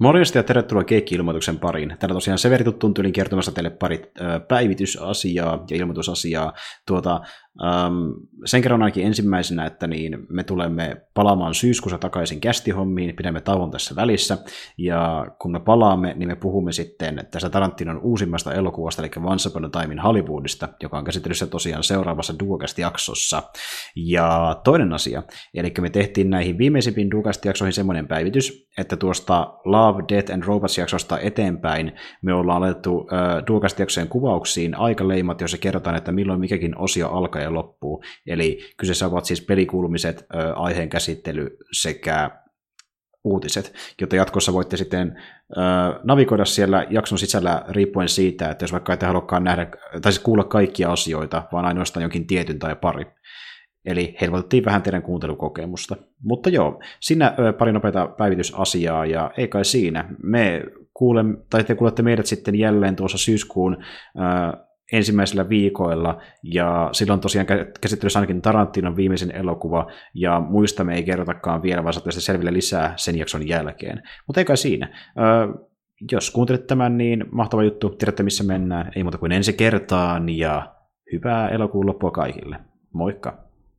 Morjesta ja tervetuloa Keikki-ilmoituksen pariin. Täällä tosiaan Severi tuttuun kertomassa teille pari päivitysasiaa ja ilmoitusasiaa. Tuota, Um, sen kerron ainakin ensimmäisenä, että niin me tulemme palaamaan syyskuussa takaisin kästihommiin, pidämme tauon tässä välissä, ja kun me palaamme, niin me puhumme sitten tästä Tarantinon uusimmasta elokuvasta, eli Once Upon a Time in Hollywoodista, joka on käsittelyssä tosiaan seuraavassa Duocast-jaksossa. Ja toinen asia, eli me tehtiin näihin viimeisimpiin Duocast-jaksoihin semmoinen päivitys, että tuosta Love, Death and Robots-jaksosta eteenpäin me ollaan laitettu äh, Duocast-jaksojen kuvauksiin aikaleimat, joissa kerrotaan, että milloin mikäkin osio alkaa ja loppuu. Eli kyseessä ovat siis pelikuulumiset, aiheen käsittely sekä uutiset, jotta jatkossa voitte sitten navigoida siellä jakson sisällä riippuen siitä, että jos vaikka ette halukkaan nähdä, tai siis kuulla kaikkia asioita, vaan ainoastaan jonkin tietyn tai pari. Eli helpotettiin vähän teidän kuuntelukokemusta. Mutta joo, siinä äh, pari nopeita päivitysasiaa, ja ei kai siinä. Me kuulemme, tai te kuulette meidät sitten jälleen tuossa syyskuun ensimmäisillä viikoilla, ja silloin tosiaan käsittelyssä ainakin Tarantinon viimeisen elokuva, ja muista me ei kerrotakaan vielä, vaan saatte selville lisää sen jakson jälkeen. Mutta eikä siinä. Jos kuuntelet tämän, niin mahtava juttu, tiedätte missä mennään, ei muuta kuin ensi kertaan, ja hyvää elokuun loppua kaikille. Moikka!